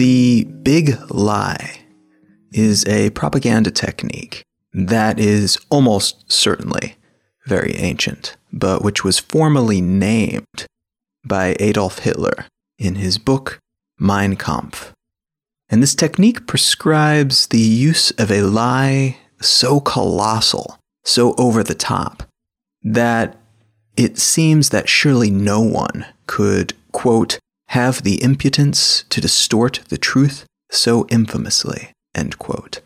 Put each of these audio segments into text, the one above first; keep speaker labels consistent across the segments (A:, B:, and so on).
A: The big lie is a propaganda technique that is almost certainly very ancient, but which was formally named by Adolf Hitler in his book Mein Kampf. And this technique prescribes the use of a lie so colossal, so over the top, that it seems that surely no one could, quote, have the impudence to distort the truth so infamously, end quote.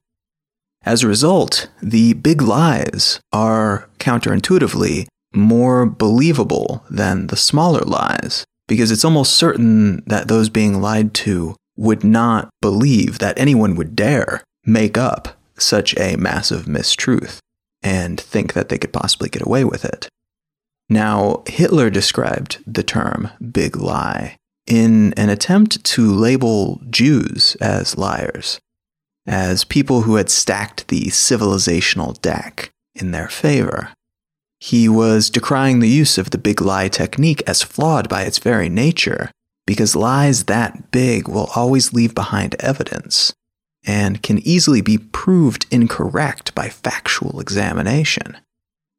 A: As a result, the big lies are counterintuitively more believable than the smaller lies, because it's almost certain that those being lied to would not believe that anyone would dare make up such a massive mistruth and think that they could possibly get away with it. Now, Hitler described the term big lie in an attempt to label Jews as liars, as people who had stacked the civilizational deck in their favor. He was decrying the use of the big lie technique as flawed by its very nature, because lies that big will always leave behind evidence and can easily be proved incorrect by factual examination.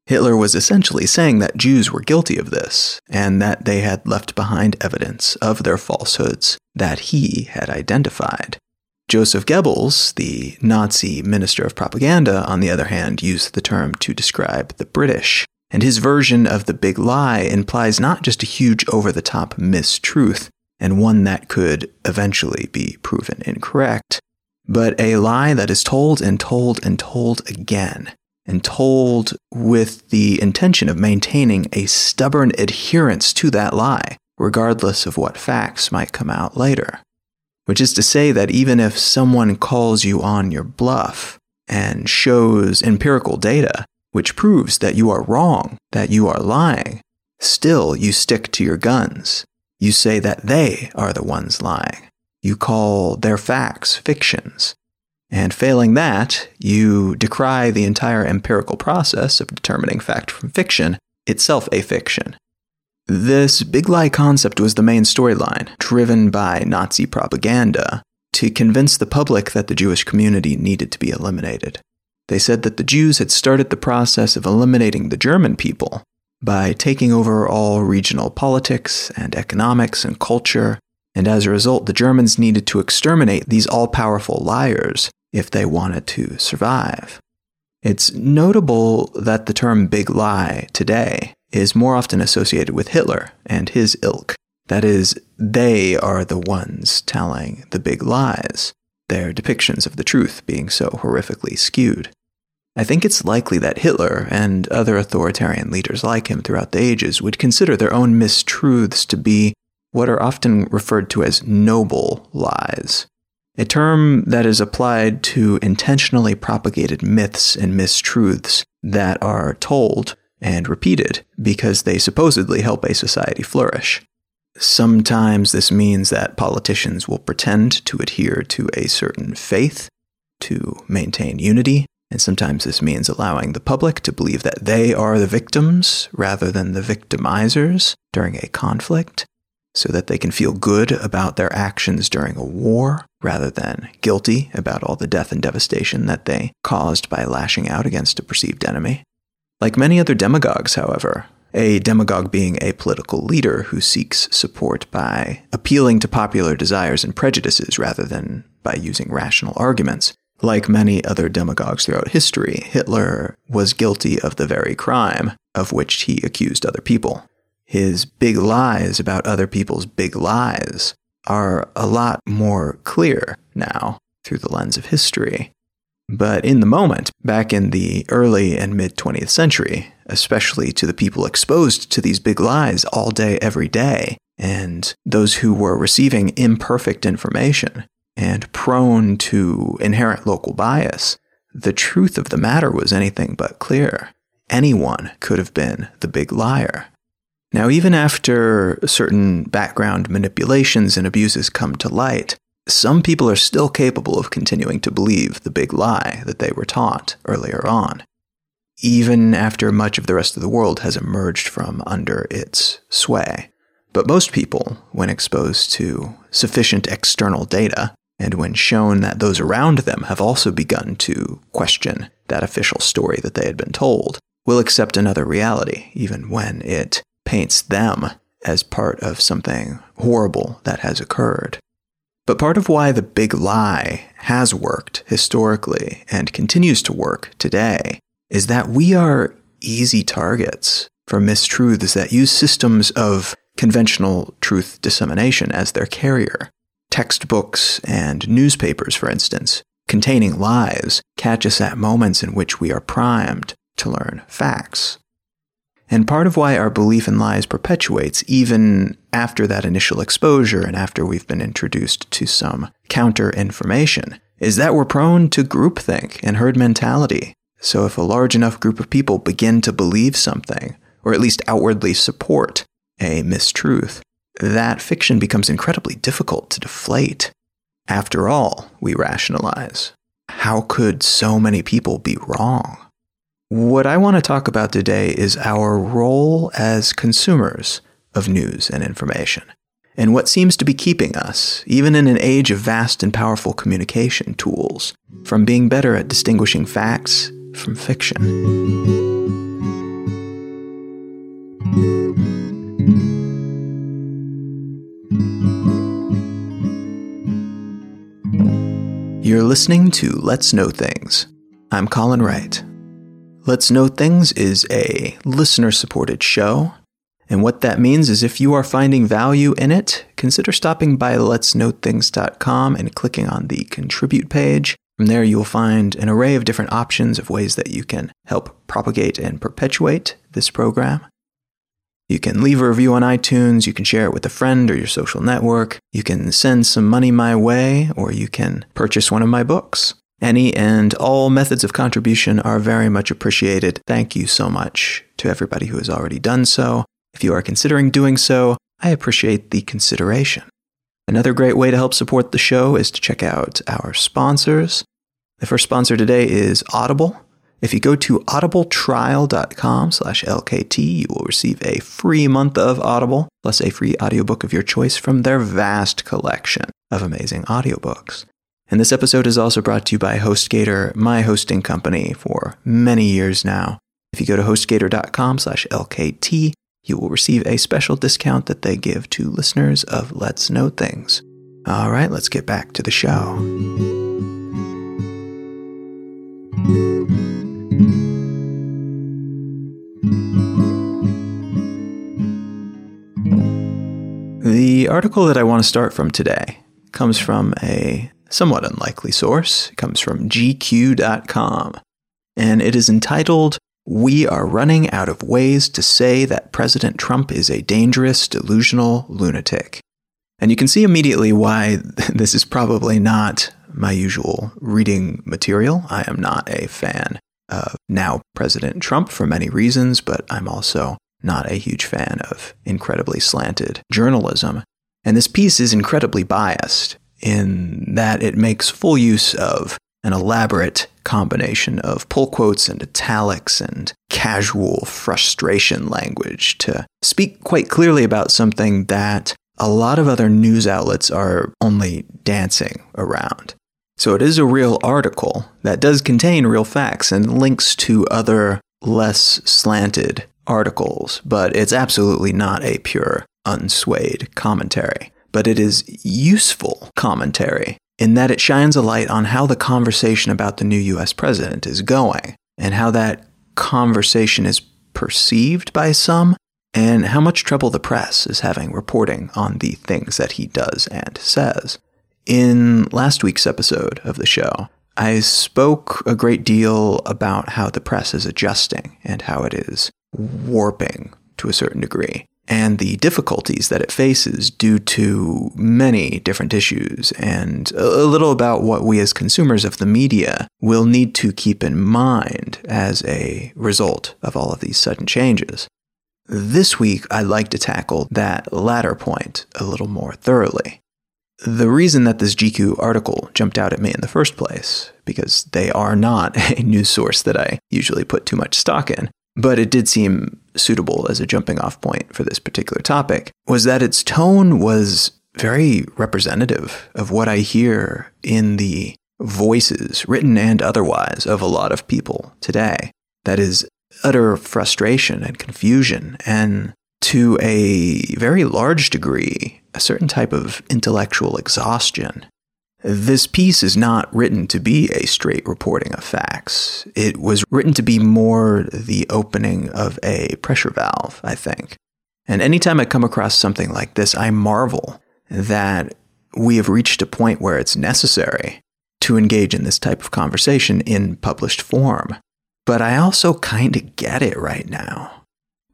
A: Hitler was essentially saying that Jews were guilty of this, and that they had left behind evidence of their falsehoods that he had identified. Joseph Goebbels, the Nazi minister of propaganda, on the other hand, used the term to describe the British. And his version of the big lie implies not just a huge over the top mistruth, and one that could eventually be proven incorrect, but a lie that is told and told and told again, and told with the intention of maintaining a stubborn adherence to that lie, regardless of what facts might come out later. Which is to say that even if someone calls you on your bluff and shows empirical data which proves that you are wrong, that you are lying, still you stick to your guns. You say that they are the ones lying. You call their facts fictions. And failing that, you decry the entire empirical process of determining fact from fiction, itself a fiction. This big lie concept was the main storyline, driven by Nazi propaganda, to convince the public that the Jewish community needed to be eliminated. They said that the Jews had started the process of eliminating the German people by taking over all regional politics and economics and culture, and as a result, the Germans needed to exterminate these all powerful liars if they wanted to survive. It's notable that the term big lie today is more often associated with Hitler and his ilk. That is, they are the ones telling the big lies, their depictions of the truth being so horrifically skewed. I think it's likely that Hitler and other authoritarian leaders like him throughout the ages would consider their own mistruths to be what are often referred to as noble lies, a term that is applied to intentionally propagated myths and mistruths that are told and repeated because they supposedly help a society flourish. Sometimes this means that politicians will pretend to adhere to a certain faith to maintain unity, and sometimes this means allowing the public to believe that they are the victims rather than the victimizers during a conflict, so that they can feel good about their actions during a war rather than guilty about all the death and devastation that they caused by lashing out against a perceived enemy. Like many other demagogues, however, a demagogue being a political leader who seeks support by appealing to popular desires and prejudices rather than by using rational arguments. Like many other demagogues throughout history, Hitler was guilty of the very crime of which he accused other people. His big lies about other people's big lies are a lot more clear now through the lens of history. But in the moment, back in the early and mid 20th century, especially to the people exposed to these big lies all day, every day, and those who were receiving imperfect information and prone to inherent local bias, the truth of the matter was anything but clear. Anyone could have been the big liar. Now, even after certain background manipulations and abuses come to light, some people are still capable of continuing to believe the big lie that they were taught earlier on, even after much of the rest of the world has emerged from under its sway. But most people, when exposed to sufficient external data, and when shown that those around them have also begun to question that official story that they had been told, will accept another reality, even when it paints them as part of something horrible that has occurred. But part of why the big lie has worked historically and continues to work today is that we are easy targets for mistruths that use systems of conventional truth dissemination as their carrier. Textbooks and newspapers, for instance, containing lies, catch us at moments in which we are primed to learn facts. And part of why our belief in lies perpetuates even after that initial exposure and after we've been introduced to some counter information is that we're prone to groupthink and herd mentality. So if a large enough group of people begin to believe something, or at least outwardly support a mistruth, that fiction becomes incredibly difficult to deflate. After all, we rationalize. How could so many people be wrong? What I want to talk about today is our role as consumers of news and information, and what seems to be keeping us, even in an age of vast and powerful communication tools, from being better at distinguishing facts from fiction. You're listening to Let's Know Things. I'm Colin Wright. Let's Know Things is a listener supported show. And what that means is if you are finding value in it, consider stopping by letsknowthings.com and clicking on the contribute page. From there, you'll find an array of different options of ways that you can help propagate and perpetuate this program. You can leave a review on iTunes, you can share it with a friend or your social network, you can send some money my way, or you can purchase one of my books. Any and all methods of contribution are very much appreciated. Thank you so much to everybody who has already done so. If you are considering doing so, I appreciate the consideration. Another great way to help support the show is to check out our sponsors. The first sponsor today is Audible. If you go to audibletrial.com slash LKT, you will receive a free month of Audible, plus a free audiobook of your choice from their vast collection of amazing audiobooks. And this episode is also brought to you by HostGator, my hosting company for many years now. If you go to hostgator.com slash LKT, you will receive a special discount that they give to listeners of Let's Know Things. All right, let's get back to the show. The article that I want to start from today comes from a somewhat unlikely source. It comes from GQ.com, and it is entitled We Are Running Out of Ways to Say That President Trump is a Dangerous, Delusional Lunatic. And you can see immediately why this is probably not my usual reading material. I am not a fan of now President Trump for many reasons, but I'm also not a huge fan of incredibly slanted journalism. And this piece is incredibly biased in that it makes full use of an elaborate combination of pull quotes and italics and casual frustration language to speak quite clearly about something that a lot of other news outlets are only dancing around. So it is a real article that does contain real facts and links to other less slanted articles, but it's absolutely not a pure, unswayed commentary. But it is useful commentary in that it shines a light on how the conversation about the new US president is going and how that conversation is perceived by some and how much trouble the press is having reporting on the things that he does and says. In last week's episode of the show, I spoke a great deal about how the press is adjusting and how it is warping to a certain degree and the difficulties that it faces due to many different issues, and a little about what we as consumers of the media will need to keep in mind as a result of all of these sudden changes. This week, I'd like to tackle that latter point a little more thoroughly. the reason that this GQ article jumped out at me in the first place, because they are not a news source that I usually put too much stock in, but it did seem suitable as a jumping off point for this particular topic, was that its tone was very representative of what I hear in the voices, written and otherwise, of a lot of people today. That is utter frustration and confusion, and to a very large degree, a certain type of intellectual exhaustion. This piece is not written to be a straight reporting of facts. It was written to be more the opening of a pressure valve, I think. And anytime I come across something like this, I marvel that we have reached a point where it's necessary to engage in this type of conversation in published form. But I also kind of get it right now.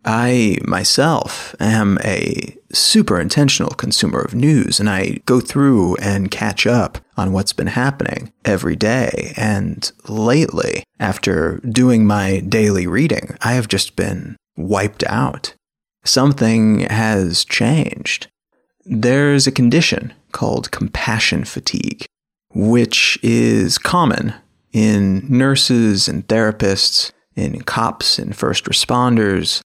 A: I myself am a super intentional consumer of news and I go through and catch up on what's been happening every day. And lately, after doing my daily reading, I have just been wiped out. Something has changed. There's a condition called compassion fatigue, which is common in nurses and therapists, in cops and first responders,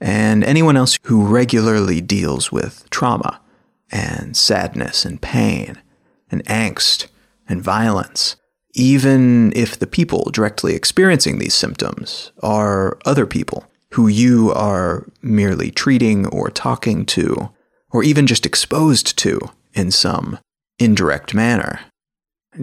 A: and anyone else who regularly deals with trauma and sadness and pain and angst and violence, even if the people directly experiencing these symptoms are other people who you are merely treating or talking to, or even just exposed to in some indirect manner.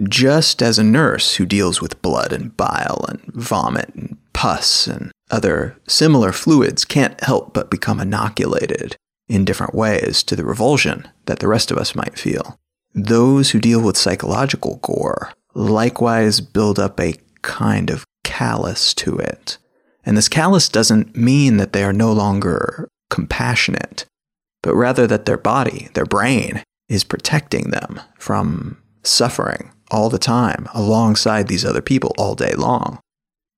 A: Just as a nurse who deals with blood and bile and vomit and pus and other similar fluids can't help but become inoculated in different ways to the revulsion that the rest of us might feel. Those who deal with psychological gore likewise build up a kind of callus to it and this callus doesn't mean that they are no longer compassionate, but rather that their body, their brain, is protecting them from suffering all the time alongside these other people all day long.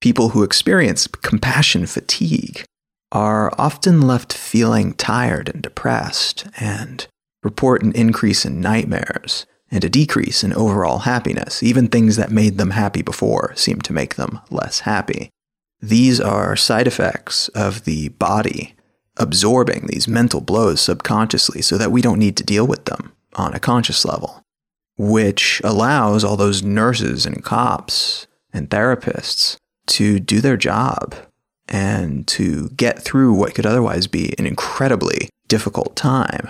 A: People who experience compassion fatigue are often left feeling tired and depressed and report an increase in nightmares and a decrease in overall happiness. Even things that made them happy before seem to make them less happy. These are side effects of the body absorbing these mental blows subconsciously so that we don't need to deal with them on a conscious level, which allows all those nurses and cops and therapists to do their job and to get through what could otherwise be an incredibly difficult time.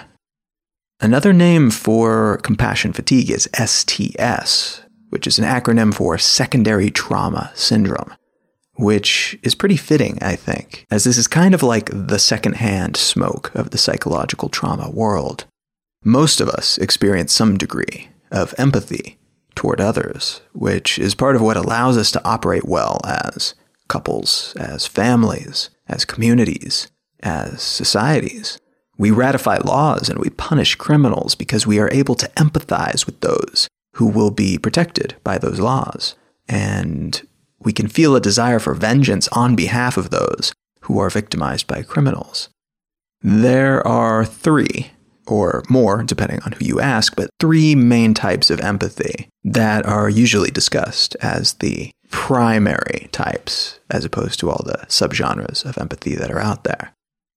A: Another name for compassion fatigue is STS, which is an acronym for secondary trauma syndrome which is pretty fitting, I think, as this is kind of like the secondhand smoke of the psychological trauma world. Most of us experience some degree of empathy toward others, which is part of what allows us to operate well as couples, as families, as communities, as societies. We ratify laws and we punish criminals because we are able to empathize with those who will be protected by those laws. And we can feel a desire for vengeance on behalf of those who are victimized by criminals. There are three, or more, depending on who you ask, but three main types of empathy that are usually discussed as the primary types, as opposed to all the subgenres of empathy that are out there.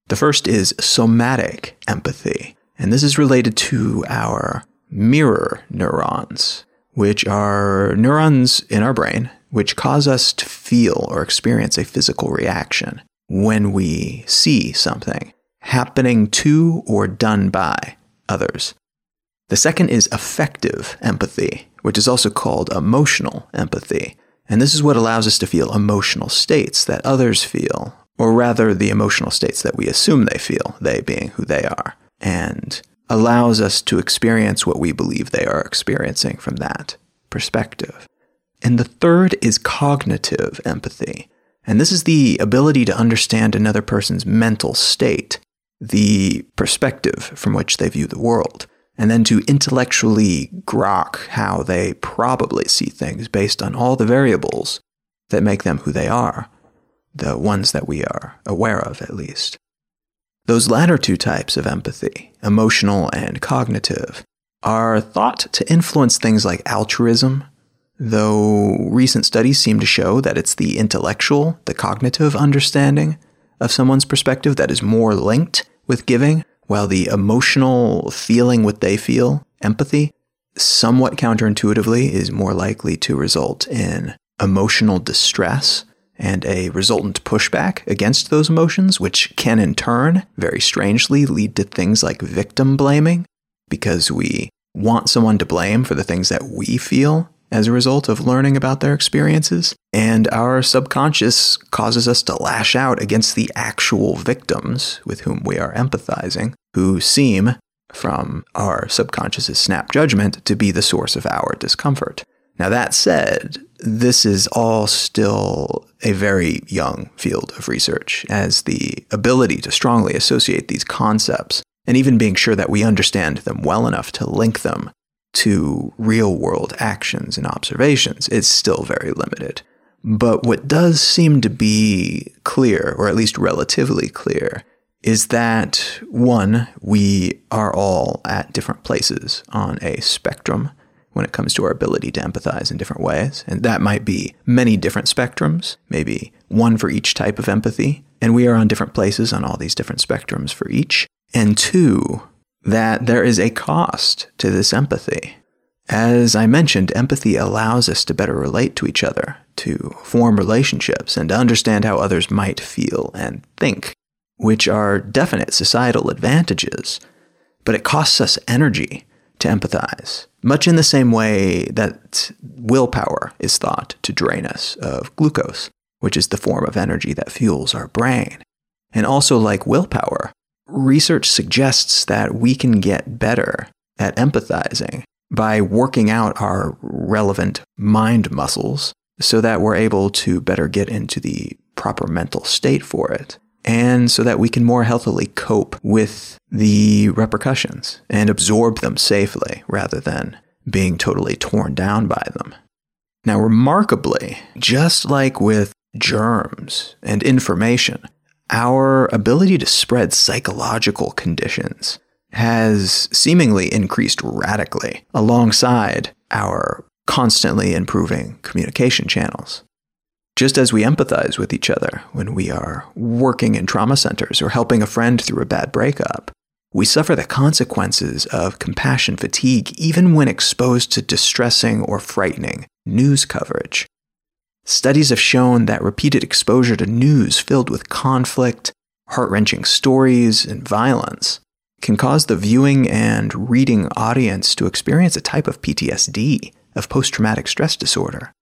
A: The first is somatic empathy, and this is related to our mirror neurons, which are neurons in our brain which cause us to feel or experience a physical reaction when we see something happening to or done by others. The second is affective empathy, which is also called emotional empathy. And this is what allows us to feel emotional states that others feel, or rather, the emotional states that we assume they feel, they being who they are, and allows us to experience what we believe they are experiencing from that perspective. And the third is cognitive empathy. And this is the ability to understand another person's mental state, the perspective from which they view the world, and then to intellectually grok how they probably see things based on all the variables that make them who they are, the ones that we are aware of at least. Those latter two types of empathy, emotional and cognitive, are thought to influence things like altruism, though recent studies seem to show that it's the intellectual, the cognitive understanding of someone's perspective that is more linked with giving, while the emotional feeling what they feel, empathy, somewhat counterintuitively is more likely to result in emotional distress and a resultant pushback against those emotions, which can in turn, very strangely, lead to things like victim blaming, because we want someone to blame for the things that we feel as a result of learning about their experiences. And our subconscious causes us to lash out against the actual victims with whom we are empathizing, who seem, from our subconscious's snap judgment, to be the source of our discomfort. Now, that said, this is all still a very young field of research, as the ability to strongly associate these concepts and even being sure that we understand them well enough to link them to real world actions and observations it's still very limited. But what does seem to be clear, or at least relatively clear, is that one, we are all at different places on a spectrum when it comes to our ability to empathize in different ways. And that might be many different spectrums, maybe one for each type of empathy. And we are on different places on all these different spectrums for each. And two, that there is a cost to this empathy. As I mentioned, empathy allows us to better relate to each other, to form relationships, and to understand how others might feel and think, which are definite societal advantages. But it costs us energy to empathize, much in the same way that willpower is thought to drain us of glucose, which is the form of energy that fuels our brain. And also, like willpower, research suggests that we can get better at empathizing by working out our relevant mind muscles so that we're able to better get into the proper mental state for it and so that we can more healthily cope with the repercussions and absorb them safely rather than being totally torn down by them. Now, remarkably, just like with germs and information, our ability to spread psychological conditions has seemingly increased radically alongside our constantly improving communication channels. Just as we empathize with each other when we are working in trauma centers or helping a friend through a bad breakup, we suffer the consequences of compassion fatigue even when exposed to distressing or frightening news coverage. Studies have shown that repeated exposure to news filled with conflict, heart wrenching stories, and violence can cause the viewing and reading audience to experience a type of PTSD, of post traumatic stress disorder.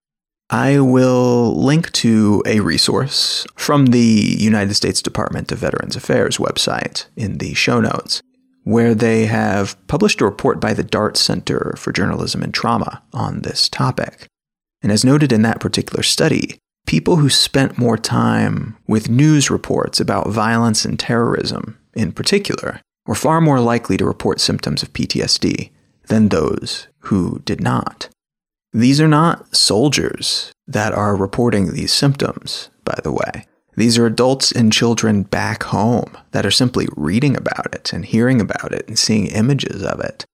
A: I will link to a resource from the United States Department of Veterans Affairs website in the show notes, where they have published a report by the Dart Center for Journalism and Trauma on this topic. And as noted in that particular study, people who spent more time with news reports about violence and terrorism in particular were far more likely to report symptoms of PTSD than those who did not. These are not soldiers that are reporting these symptoms, by the way. These are adults and children back home that are simply reading about it and hearing about it and seeing images of it.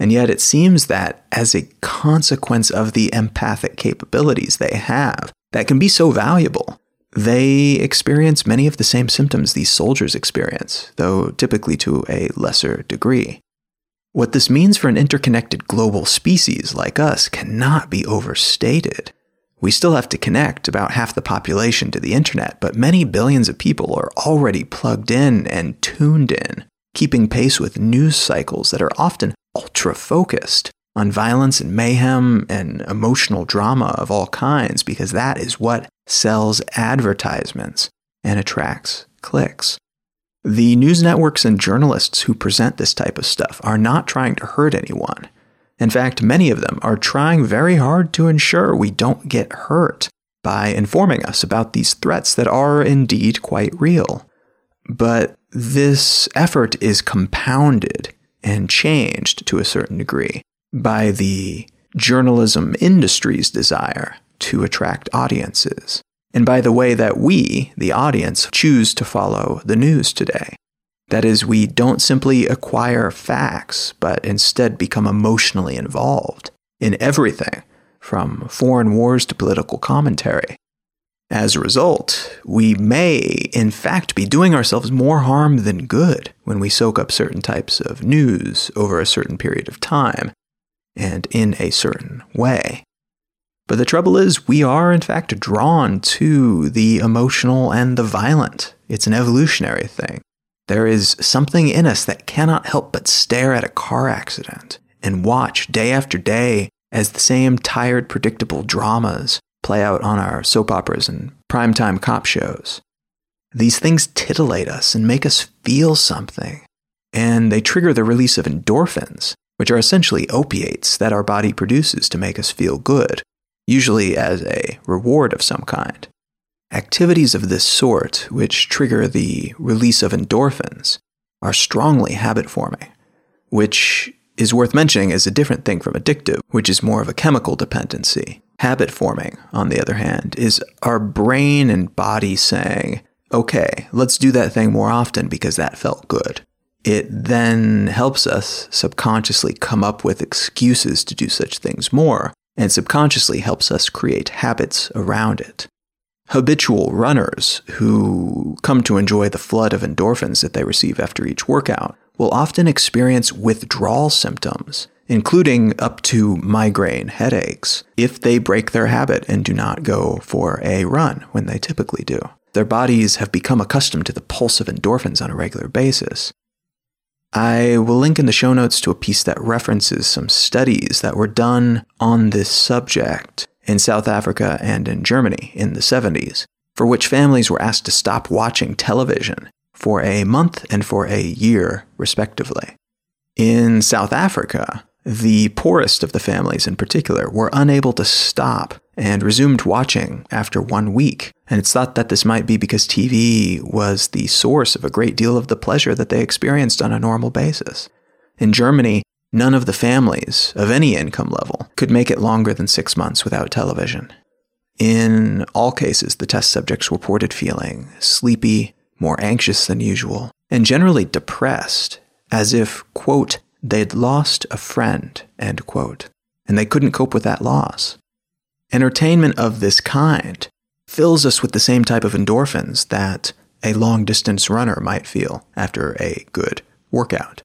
A: And yet it seems that as a consequence of the empathic capabilities they have that can be so valuable, they experience many of the same symptoms these soldiers experience, though typically to a lesser degree. What this means for an interconnected global species like us cannot be overstated. We still have to connect about half the population to the internet, but many billions of people are already plugged in and tuned in, keeping pace with news cycles that are often ultra focused on violence and mayhem and emotional drama of all kinds because that is what sells advertisements and attracts clicks. The news networks and journalists who present this type of stuff are not trying to hurt anyone. In fact, many of them are trying very hard to ensure we don't get hurt by informing us about these threats that are indeed quite real. But this effort is compounded and changed to a certain degree by the journalism industry's desire to attract audiences and by the way that we, the audience, choose to follow the news today. That is, we don't simply acquire facts, but instead become emotionally involved in everything, from foreign wars to political commentary. As a result, we may, in fact, be doing ourselves more harm than good when we soak up certain types of news over a certain period of time and in a certain way. But the trouble is, we are in fact drawn to the emotional and the violent. It's an evolutionary thing. There is something in us that cannot help but stare at a car accident and watch day after day as the same tired, predictable dramas play out on our soap operas and primetime cop shows. These things titillate us and make us feel something, and they trigger the release of endorphins, which are essentially opiates that our body produces to make us feel good, usually as a reward of some kind. Activities of this sort, which trigger the release of endorphins, are strongly habit forming, which is worth mentioning is a different thing from addictive, which is more of a chemical dependency. Habit forming, on the other hand, is our brain and body saying, okay, let's do that thing more often because that felt good. It then helps us subconsciously come up with excuses to do such things more, and subconsciously helps us create habits around it. Habitual runners who come to enjoy the flood of endorphins that they receive after each workout will often experience withdrawal symptoms, including up to migraine headaches, if they break their habit and do not go for a run when they typically do. Their bodies have become accustomed to the pulse of endorphins on a regular basis. I will link in the show notes to a piece that references some studies that were done on this subject in South Africa and in Germany in the 70s, for which families were asked to stop watching television for a month and for a year, respectively. In South Africa, the poorest of the families in particular were unable to stop and resumed watching after one week. And it's thought that this might be because TV was the source of a great deal of the pleasure that they experienced on a normal basis. In Germany, none of the families of any income level could make it longer than six months without television. In all cases, the test subjects reported feeling sleepy, more anxious than usual, and generally depressed, as if, quote, they'd lost a friend, end quote, and they couldn't cope with that loss. Entertainment of this kind fills us with the same type of endorphins that a long distance runner might feel after a good workout.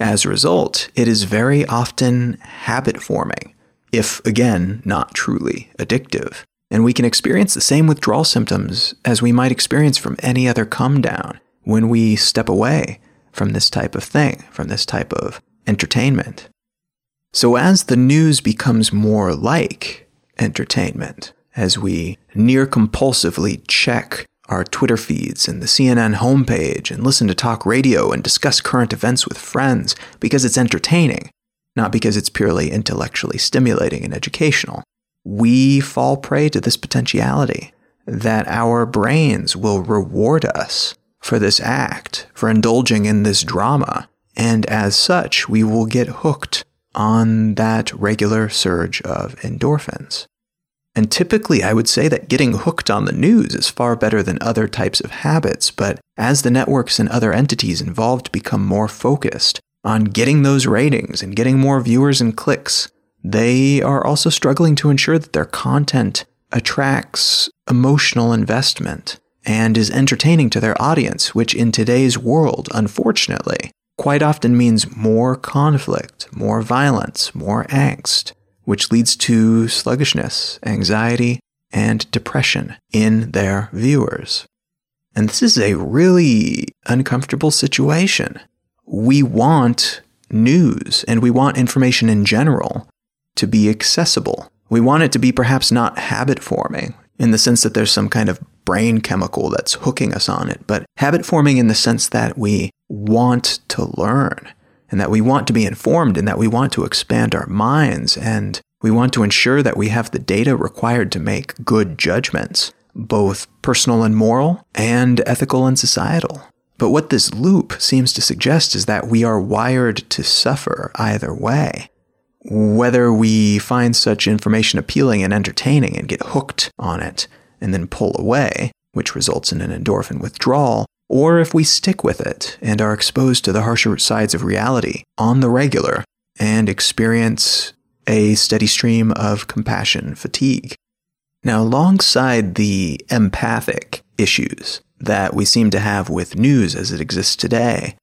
A: As a result, it is very often habit forming, if again, not truly addictive. And we can experience the same withdrawal symptoms as we might experience from any other come down when we step away from this type of thing, from this type of entertainment. So, as the news becomes more like entertainment, as we near compulsively check our Twitter feeds and the CNN homepage and listen to talk radio and discuss current events with friends because it's entertaining, not because it's purely intellectually stimulating and educational we fall prey to this potentiality that our brains will reward us for this act, for indulging in this drama. And as such, we will get hooked on that regular surge of endorphins. And typically, I would say that getting hooked on the news is far better than other types of habits, but as the networks and other entities involved become more focused on getting those ratings and getting more viewers and clicks, they are also struggling to ensure that their content attracts emotional investment and is entertaining to their audience, which in today's world, unfortunately, quite often means more conflict, more violence, more angst, which leads to sluggishness, anxiety, and depression in their viewers. And this is a really uncomfortable situation. We want news and we want information in general to be accessible. We want it to be perhaps not habit forming in the sense that there's some kind of brain chemical that's hooking us on it, but habit forming in the sense that we want to learn and that we want to be informed and that we want to expand our minds and we want to ensure that we have the data required to make good judgments, both personal and moral, and ethical and societal. But what this loop seems to suggest is that we are wired to suffer either way whether we find such information appealing and entertaining and get hooked on it and then pull away, which results in an endorphin withdrawal, or if we stick with it and are exposed to the harsher sides of reality on the regular and experience a steady stream of compassion fatigue. Now, alongside the empathic issues that we seem to have with news as it exists today,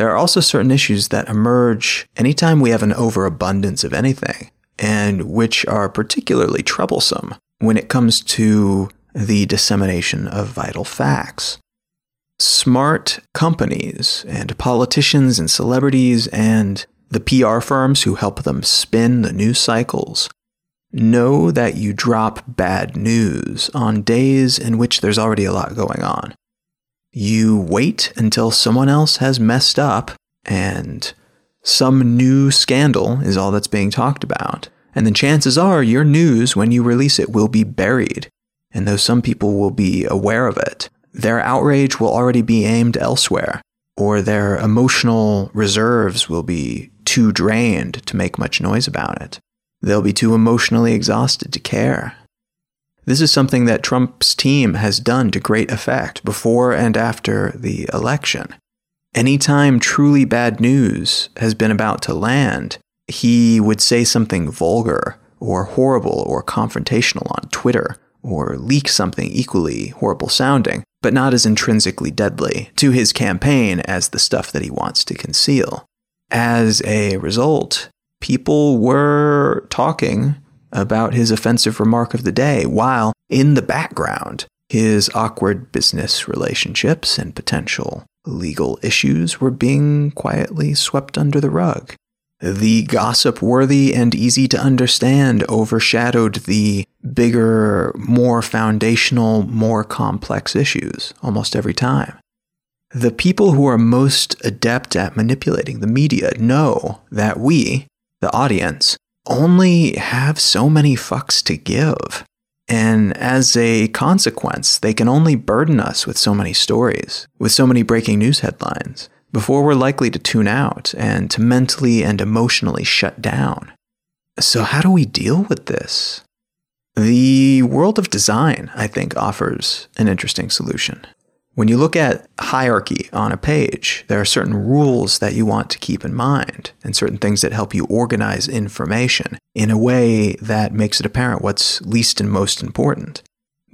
A: there are also certain issues that emerge anytime we have an overabundance of anything, and which are particularly troublesome when it comes to the dissemination of vital facts. Smart companies and politicians and celebrities and the PR firms who help them spin the news cycles know that you drop bad news on days in which there's already a lot going on. You wait until someone else has messed up and some new scandal is all that's being talked about. And then chances are your news, when you release it, will be buried. And though some people will be aware of it, their outrage will already be aimed elsewhere, or their emotional reserves will be too drained to make much noise about it. They'll be too emotionally exhausted to care. This is something that Trump's team has done to great effect before and after the election. Anytime truly bad news has been about to land, he would say something vulgar or horrible or confrontational on Twitter, or leak something equally horrible sounding, but not as intrinsically deadly to his campaign as the stuff that he wants to conceal. As a result, people were talking about his offensive remark of the day, while in the background, his awkward business relationships and potential legal issues were being quietly swept under the rug. The gossip worthy and easy to understand overshadowed the bigger, more foundational, more complex issues almost every time. The people who are most adept at manipulating the media know that we, the audience, only have so many fucks to give. And as a consequence, they can only burden us with so many stories, with so many breaking news headlines, before we're likely to tune out and to mentally and emotionally shut down. So, how do we deal with this? The world of design, I think, offers an interesting solution. When you look at hierarchy on a page, there are certain rules that you want to keep in mind and certain things that help you organize information in a way that makes it apparent what's least and most important.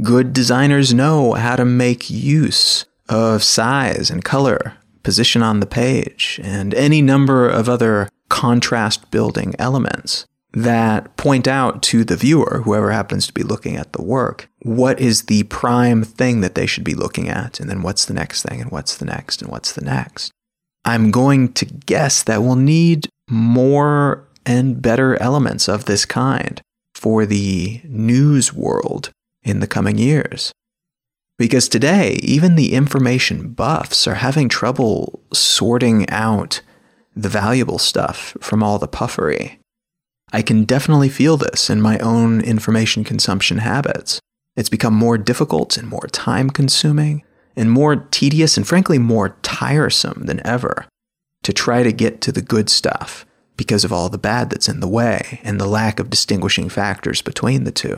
A: Good designers know how to make use of size and color, position on the page, and any number of other contrast building elements that point out to the viewer, whoever happens to be looking at the work, what is the prime thing that they should be looking at, and then what's the next thing, and what's the next, and what's the next. I'm going to guess that we'll need more and better elements of this kind for the news world in the coming years. Because today, even the information buffs are having trouble sorting out the valuable stuff from all the puffery. I can definitely feel this in my own information consumption habits. It's become more difficult and more time consuming and more tedious and frankly more tiresome than ever to try to get to the good stuff because of all the bad that's in the way and the lack of distinguishing factors between the two.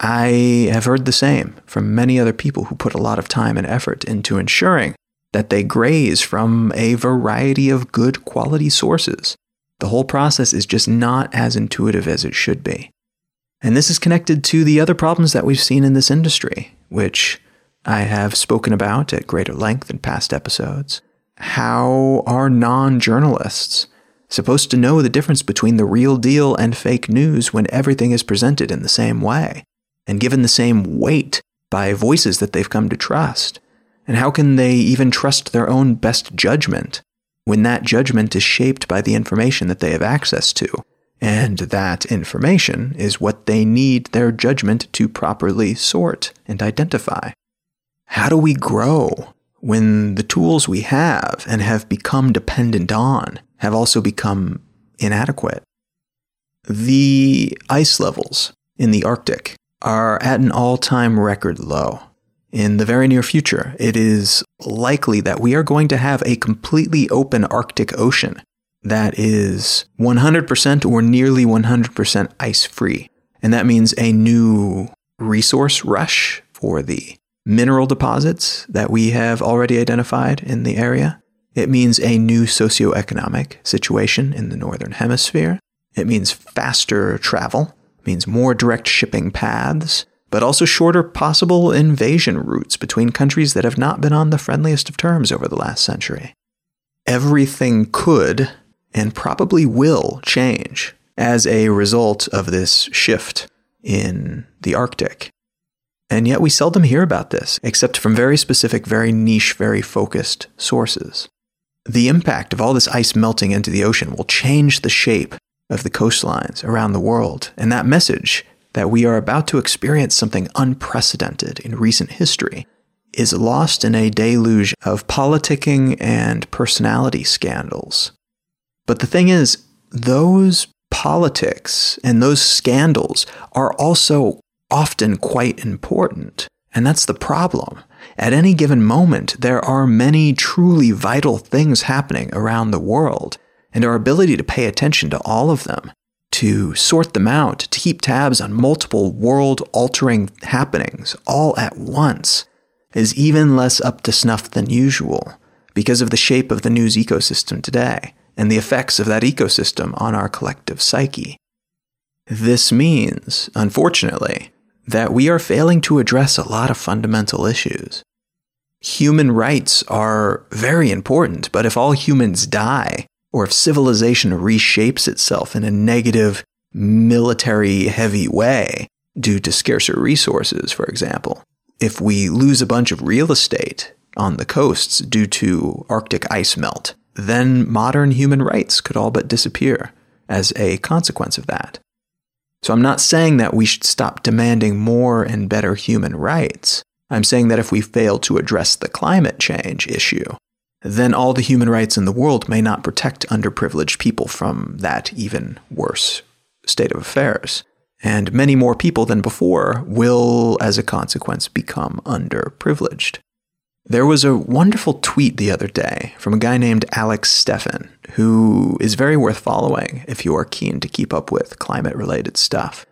A: I have heard the same from many other people who put a lot of time and effort into ensuring that they graze from a variety of good quality sources the whole process is just not as intuitive as it should be. And this is connected to the other problems that we've seen in this industry, which I have spoken about at greater length in past episodes. How are non journalists supposed to know the difference between the real deal and fake news when everything is presented in the same way and given the same weight by voices that they've come to trust? And how can they even trust their own best judgment when that judgment is shaped by the information that they have access to. And that information is what they need their judgment to properly sort and identify. How do we grow when the tools we have and have become dependent on have also become inadequate? The ice levels in the Arctic are at an all time record low in the very near future, it is likely that we are going to have a completely open Arctic Ocean that is 100% or nearly 100% ice free. And that means a new resource rush for the mineral deposits that we have already identified in the area. It means a new socioeconomic situation in the Northern Hemisphere. It means faster travel, it means more direct shipping paths, but also shorter possible invasion routes between countries that have not been on the friendliest of terms over the last century. Everything could and probably will change as a result of this shift in the Arctic. And yet we seldom hear about this, except from very specific, very niche, very focused sources. The impact of all this ice melting into the ocean will change the shape of the coastlines around the world, and that message that we are about to experience something unprecedented in recent history is lost in a deluge of politicking and personality scandals. But the thing is, those politics and those scandals are also often quite important. And that's the problem. At any given moment, there are many truly vital things happening around the world, and our ability to pay attention to all of them, to sort them out, to keep tabs on multiple world altering happenings all at once, is even less up to snuff than usual because of the shape of the news ecosystem today and the effects of that ecosystem on our collective psyche. This means, unfortunately, that we are failing to address a lot of fundamental issues. Human rights are very important, but if all humans die, or if civilization reshapes itself in a negative, military heavy way due to scarcer resources, for example, if we lose a bunch of real estate on the coasts due to Arctic ice melt, then modern human rights could all but disappear as a consequence of that. So I'm not saying that we should stop demanding more and better human rights. I'm saying that if we fail to address the climate change issue, then all the human rights in the world may not protect underprivileged people from that even worse state of affairs. And many more people than before will, as a consequence, become underprivileged. There was a wonderful tweet the other day from a guy named Alex Steffen, who is very worth following if you are keen to keep up with climate related stuff.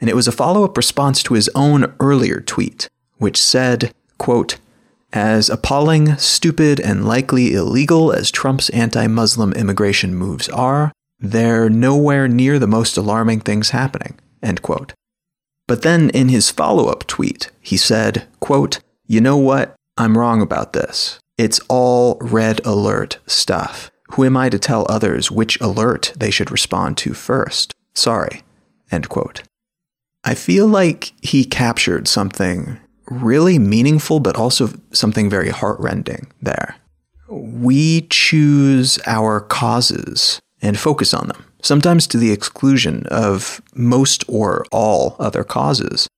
A: And it was a follow up response to his own earlier tweet, which said, quote, as appalling, stupid, and likely illegal as Trump's anti Muslim immigration moves are, they're nowhere near the most alarming things happening. End quote. But then in his follow up tweet, he said, quote, You know what? I'm wrong about this. It's all red alert stuff. Who am I to tell others which alert they should respond to first? Sorry. End quote. I feel like he captured something really meaningful, but also something very heartrending there. We choose our causes and focus on them, sometimes to the exclusion of most or all other causes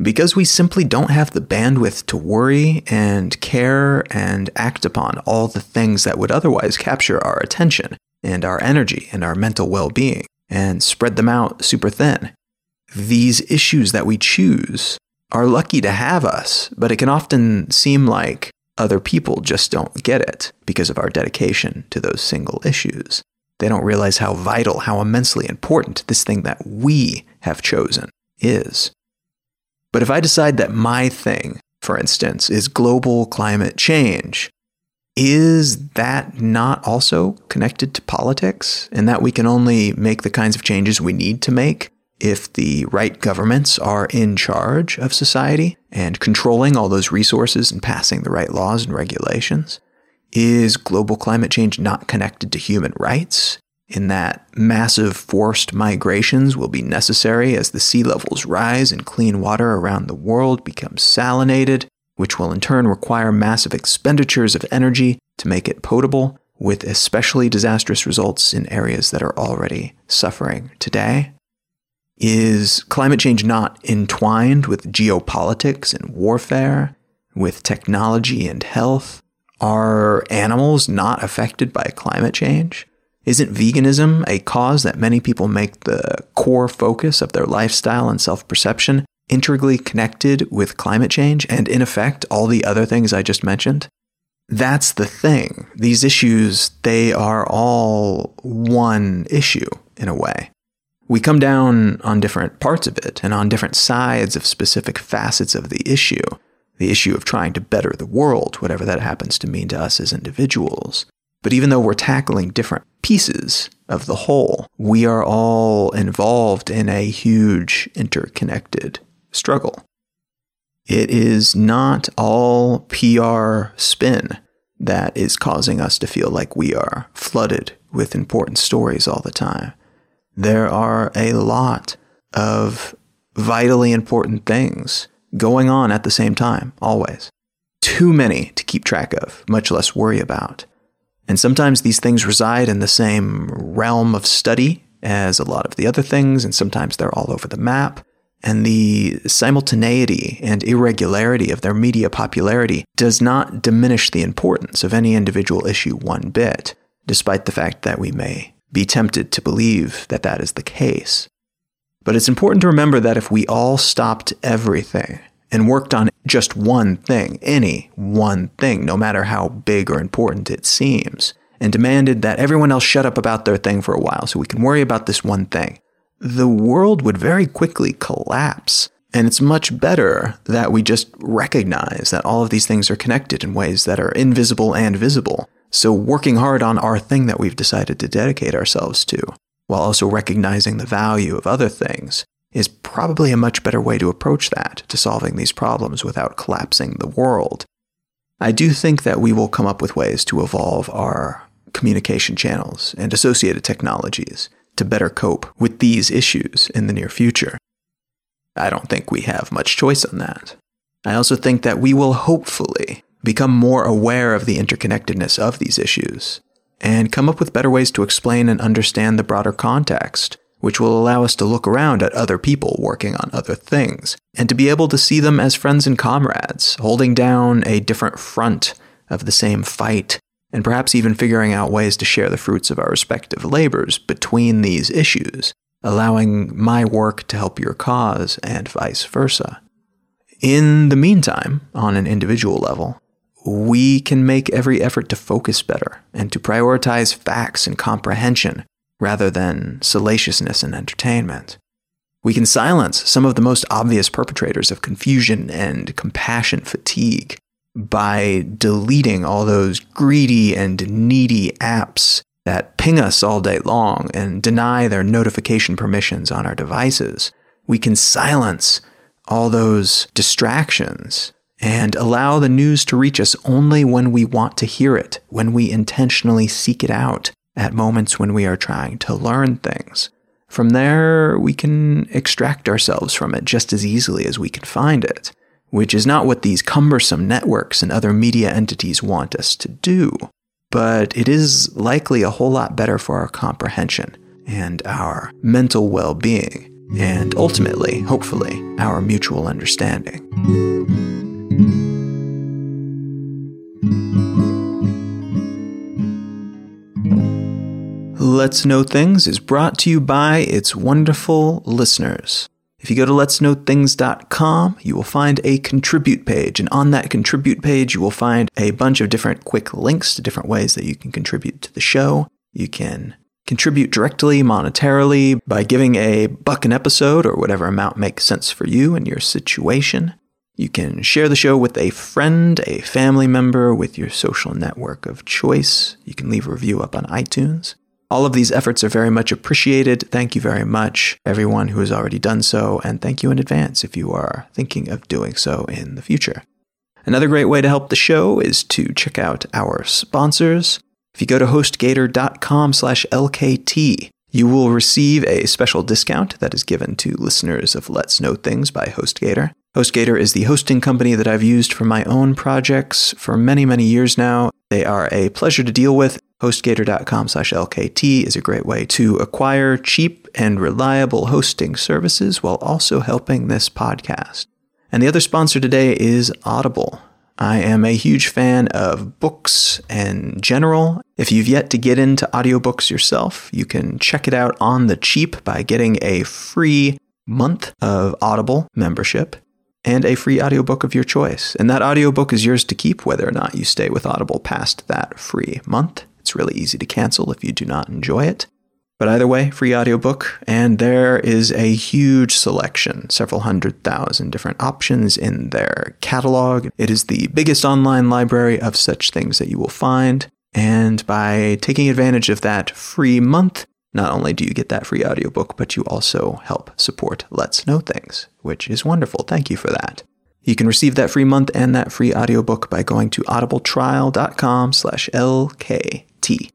A: because we simply don't have the bandwidth to worry and care and act upon all the things that would otherwise capture our attention and our energy and our mental well being and spread them out super thin. These issues that we choose are lucky to have us, but it can often seem like other people just don't get it because of our dedication to those single issues. They don't realize how vital, how immensely important this thing that we have chosen is. But if I decide that my thing, for instance, is global climate change, is that not also connected to politics? And that we can only make the kinds of changes we need to make if the right governments are in charge of society and controlling all those resources and passing the right laws and regulations? Is global climate change not connected to human rights? in that massive forced migrations will be necessary as the sea levels rise and clean water around the world becomes salinated, which will in turn require massive expenditures of energy to make it potable, with especially disastrous results in areas that are already suffering today. Is climate change not entwined with geopolitics and warfare, with technology and health? Are animals not affected by climate change? Isn't veganism a cause that many people make the core focus of their lifestyle and self perception integrally connected with climate change and, in effect, all the other things I just mentioned? That's the thing. These issues, they are all one issue in a way. We come down on different parts of it and on different sides of specific facets of the issue, the issue of trying to better the world, whatever that happens to mean to us as individuals. But even though we're tackling different pieces of the whole, we are all involved in a huge interconnected struggle. It is not all PR spin that is causing us to feel like we are flooded with important stories all the time. There are a lot of vitally important things going on at the same time, always. Too many to keep track of, much less worry about. And sometimes these things reside in the same realm of study as a lot of the other things, and sometimes they're all over the map. And the simultaneity and irregularity of their media popularity does not diminish the importance of any individual issue one bit, despite the fact that we may be tempted to believe that that is the case. But it's important to remember that if we all stopped everything and worked on just one thing, any one thing, no matter how big or important it seems, and demanded that everyone else shut up about their thing for a while so we can worry about this one thing, the world would very quickly collapse. And it's much better that we just recognize that all of these things are connected in ways that are invisible and visible. So, working hard on our thing that we've decided to dedicate ourselves to, while also recognizing the value of other things, is probably a much better way to approach that, to solving these problems without collapsing the world. I do think that we will come up with ways to evolve our communication channels and associated technologies to better cope with these issues in the near future. I don't think we have much choice on that. I also think that we will hopefully become more aware of the interconnectedness of these issues and come up with better ways to explain and understand the broader context, which will allow us to look around at other people working on other things and to be able to see them as friends and comrades, holding down a different front of the same fight and perhaps even figuring out ways to share the fruits of our respective labors between these issues, allowing my work to help your cause and vice versa. In the meantime, on an individual level, we can make every effort to focus better and to prioritize facts and comprehension rather than salaciousness and entertainment. We can silence some of the most obvious perpetrators of confusion and compassion fatigue by deleting all those greedy and needy apps that ping us all day long and deny their notification permissions on our devices. We can silence all those distractions and allow the news to reach us only when we want to hear it, when we intentionally seek it out at moments when we are trying to learn things. From there, we can extract ourselves from it just as easily as we can find it which is not what these cumbersome networks and other media entities want us to do, but it is likely a whole lot better for our comprehension and our mental well being, and ultimately, hopefully, our mutual understanding. Let's Know Things is brought to you by its wonderful listeners. If you go to letsknowthings.com, you will find a contribute page. And on that contribute page, you will find a bunch of different quick links to different ways that you can contribute to the show. You can contribute directly monetarily by giving a buck an episode or whatever amount makes sense for you and your situation. You can share the show with a friend, a family member, with your social network of choice. You can leave a review up on iTunes. All of these efforts are very much appreciated. Thank you very much, everyone who has already done so, and thank you in advance if you are thinking of doing so in the future. Another great way to help the show is to check out our sponsors. If you go to hostgator.com slash LKT, you will receive a special discount that is given to listeners of Let's Know Things by HostGator. HostGator is the hosting company that I've used for my own projects for many, many years now. They are a pleasure to deal with HostGator.com slash LKT is a great way to acquire cheap and reliable hosting services while also helping this podcast. And the other sponsor today is Audible. I am a huge fan of books in general. If you've yet to get into audiobooks yourself, you can check it out on the cheap by getting a free month of Audible membership and a free audiobook of your choice. And that audiobook is yours to keep whether or not you stay with Audible past that free month. It's really easy to cancel if you do not enjoy it. But either way, free audiobook, and there is a huge selection, several hundred thousand different options in their catalog. It is the biggest online library of such things that you will find. And by taking advantage of that free month, not only do you get that free audiobook, but you also help support Let's Know Things, which is wonderful. Thank you for that. You can receive that free month and that free audiobook by going to audibletrial.com slash LKT.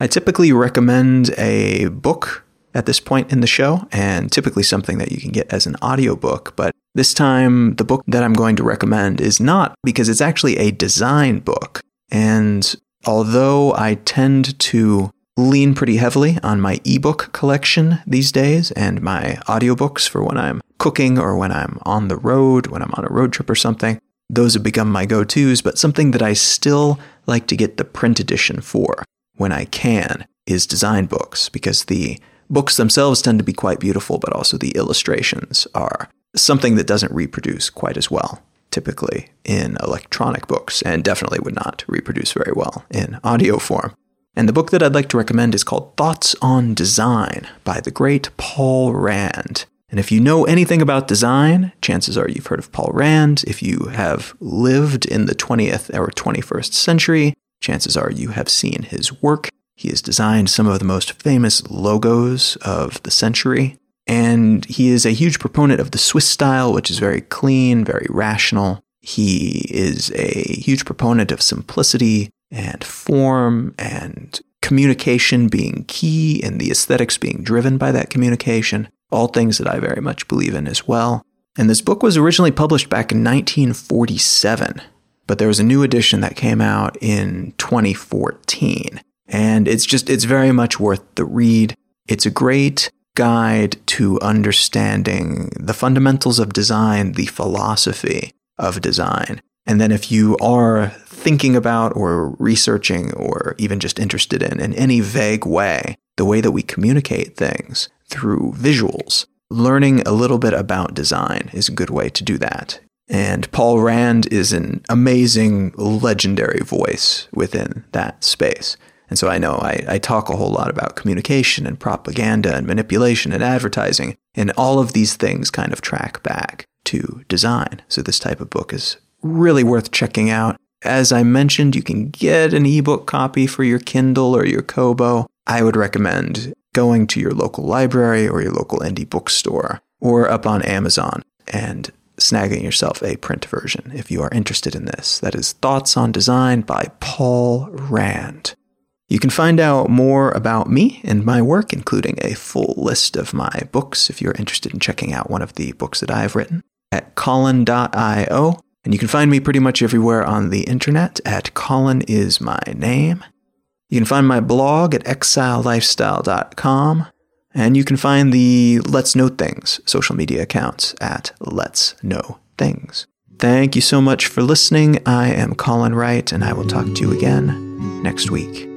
A: I typically recommend a book at this point in the show, and typically something that you can get as an audiobook. But this time, the book that I'm going to recommend is not because it's actually a design book. And although I tend to lean pretty heavily on my ebook collection these days and my audiobooks for when I'm cooking or when I'm on the road, when I'm on a road trip or something, those have become my go tos, but something that I still like to get the print edition for when I can is design books because the books themselves tend to be quite beautiful, but also the illustrations are something that doesn't reproduce quite as well typically in electronic books and definitely would not reproduce very well in audio form. And the book that I'd like to recommend is called Thoughts on Design by the great Paul Rand. And if you know anything about design, chances are you've heard of Paul Rand. If you have lived in the 20th or 21st century, chances are you have seen his work. He has designed some of the most famous logos of the century. And he is a huge proponent of the Swiss style, which is very clean, very rational. He is a huge proponent of simplicity and form and communication being key and the aesthetics being driven by that communication, all things that I very much believe in as well. And this book was originally published back in 1947, but there was a new edition that came out in 2014. And it's just, it's very much worth the read. It's a great guide to understanding the fundamentals of design, the philosophy of design. And then if you are thinking about or researching or even just interested in in any vague way, the way that we communicate things through visuals, learning a little bit about design is a good way to do that. And Paul Rand is an amazing, legendary voice within that space. And so I know I, I, talk a whole lot about communication and propaganda and manipulation and advertising, and all of these things kind of track back to design. So this type of book is really worth checking out. As I mentioned, you can get an ebook copy for your Kindle or your Kobo. I would recommend going to your local library or your local indie bookstore or up on Amazon and snagging yourself a print version if you are interested in this. That is Thoughts on Design by Paul Rand. You can find out more about me and my work, including a full list of my books if you're interested in checking out one of the books that I have written, at colin.io. And you can find me pretty much everywhere on the internet at Colin is my name. You can find my blog at exilelifestyle.com. And you can find the Let's Know Things social media accounts at Let's Know Things. Thank you so much for listening. I am Colin Wright, and I will talk to you again next week.